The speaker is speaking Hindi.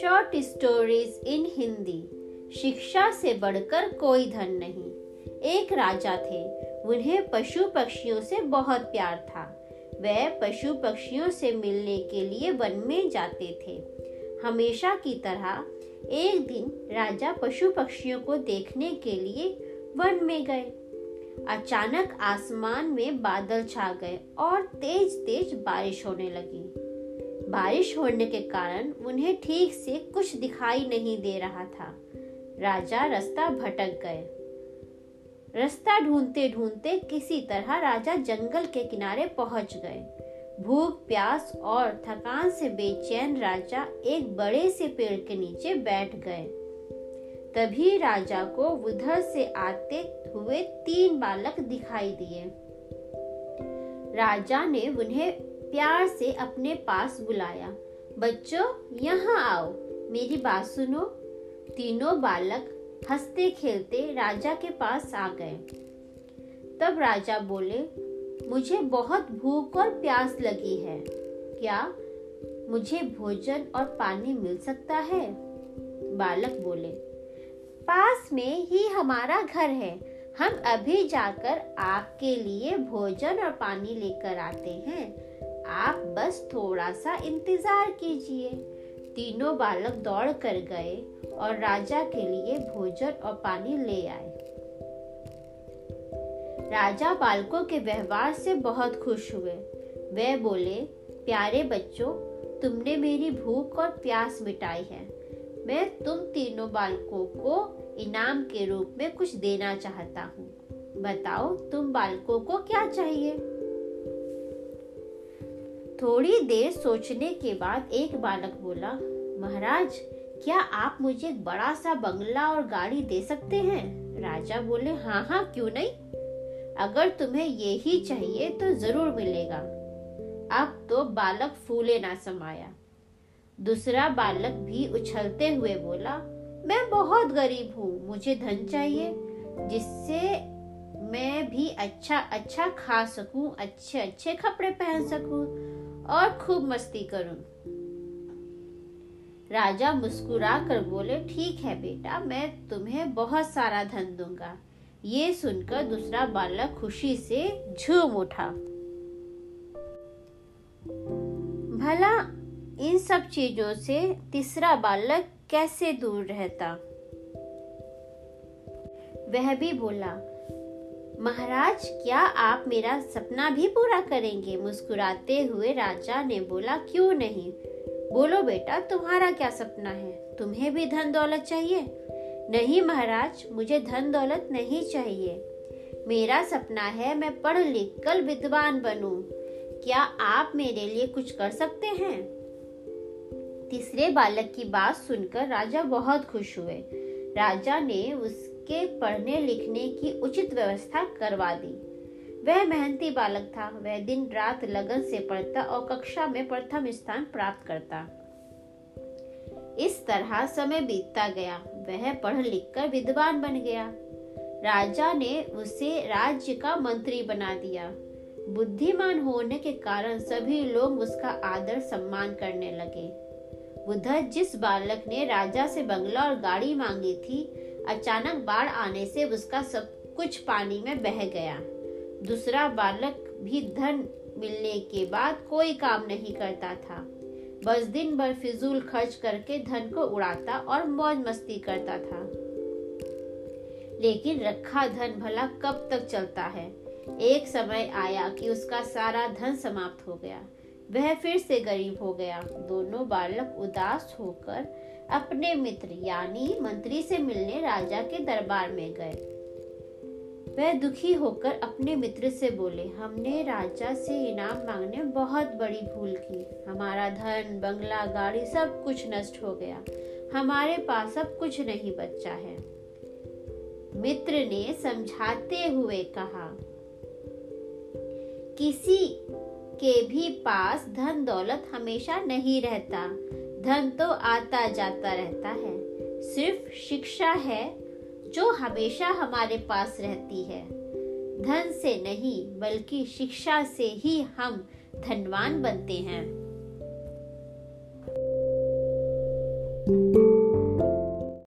शॉर्ट स्टोरीज इन हिंदी शिक्षा से बढ़कर कोई धन नहीं। एक राजा थे। उन्हें पशु पक्षियों से बहुत प्यार था। वह पशु पक्षियों से मिलने के लिए वन में जाते थे। हमेशा की तरह, एक दिन राजा पशु पक्षियों को देखने के लिए वन में गए। अचानक आसमान में बादल छा गए और तेज तेज बारिश होने लगी। बारिश होने के कारण उन्हें ठीक से कुछ दिखाई नहीं दे रहा था। राजा रास्ता भटक गए। रास्ता ढूंढते ढूंढते किसी तरह राजा जंगल के किनारे पहुँच गए। भूख, प्यास और थकान से बेचैन राजा एक बड़े से पेड़ के नीचे बैठ गए। तभी राजा को उधर से आते हुए तीन बालक दिखाई दिए। राजा ने उन्हें प्यार से अपने पास बुलाया। बच्चों, यहाँ आओ। मेरी बात सुनो। तीनों बालक हँसते खेलते राजा के पास आ गए। तब राजा बोले, मुझे बहुत भूख और प्यास लगी है। क्या मुझे भोजन और पानी मिल सकता है? बालक बोले पास में ही हमारा घर है। हम अभी जाकर आपके लिए भोजन और पानी लेकर आते हैं। आप बस थोड़ा सा इंतज़ार कीजिए। तीनों बालक दौड़ कर गए और राजा के लिए भोजन और पानी ले आए। राजा बालकों के व्यवहार से बहुत खुश हुए। वे बोले, प्यारे बच्चों, तुमने मेरी भूख और प्यास मिटाई है। मैं तुम तीनों बालकों को इनाम के रूप में कुछ देना चाहता हूँ। बताओ, तुम बालकों को क्या चाहिए? थोड़ी देर सोचने के बाद एक बालक बोला, महाराज, क्या आप मुझे एक बड़ा सा बंगला और गाड़ी दे सकते हैं? राजा बोले हाँ हाँ क्यों नहीं? अगर तुम्हें ये ही चाहिए तो ज़रूर मिलेगा। अब तो बालक फूले ना समाया। दूसरा बालक भी उछलते हुए बोला, मैं बहुत गरीब हूँ, मुझे धन चाहिए, जिससे मैं भी अच्छा अच्छा खा सकूँ, अच्छे अच्छे कपड़े पहन सकूँ और खूब मस्ती करूँ। राजा मुस्कुरा कर बोले, ठीक है बेटा, मैं तुम्हें बहुत सारा धन दूँगा। ये सुनकर दूसरा बालक खुशी से झूम उठा। भला इन सब चीज़ों से तीसरा बालक कैसे दूर रहता? वह भी बोला, महाराज, क्या आप मेरा सपना भी पूरा करेंगे? मुस्कुराते हुए राजा ने बोला, क्यों नहीं? बोलो बेटा, तुम्हारा क्या सपना है? तुम्हें भी धन दौलत चाहिए? नहीं महाराज, मुझे धन दौलत नहीं चाहिए। मेरा सपना है मैं पढ़ लिख कर विद्वान बनूं। क्या आप मेरे लिए कुछ कर सकते हैं? तीसरे बालक की बात सुनकर राजा बहुत खुश हुए। राजा ने उसके पढ़ने लिखने की उचित व्यवस्था करवा दी। वह मेहनती बालक था। वह दिन रात लगन से पढ़ता और कक्षा में प्रथम स्थान प्राप्त करता। इस तरह समय बीतता गया। वह पढ़ लिख कर विद्वान बन गया। राजा ने उसे राज्य का मंत्री बना दिया। बुद्धिमान होने के कारण सभी लोग उसका आदर सम्मान करने लगे। उधर जिस बालक ने राजा से बंगला और गाड़ी मांगी थी, अचानक बाढ़ आने से उसका सब कुछ पानी में बह गया। दूसरा बालक भी धन मिलने के बाद कोई काम नहीं करता था। बस दिन भर फिजूल खर्च करके धन को उड़ाता और मौज मस्ती करता था। लेकिन रखा धन भला कब तक चलता है? एक समय आया कि उसका सारा धन समाप्त हो गया। वह फिर से गरीब हो गया। दोनों बालक उदास होकर अपने मित्र, यानी मंत्री से मिलने राजा के दरबार में गए। वह दुखी होकर अपने मित्र से बोले, हमने राजा से इनाम मांगने बहुत बड़ी भूल की। हमारा धन, बंगला, गाड़ी सब कुछ नष्ट हो गया। हमारे पास अब कुछ नहीं बचा है। मित्र ने समझाते हुए कहा, किसी के भी पास धन दौलत हमेशा नहीं रहता। धन तो आता जाता रहता है। सिर्फ़ शिक्षा है जो हमेशा हमारे पास रहती है। धन से नहीं, बल्कि शिक्षा से ही हम धनवान बनते हैं।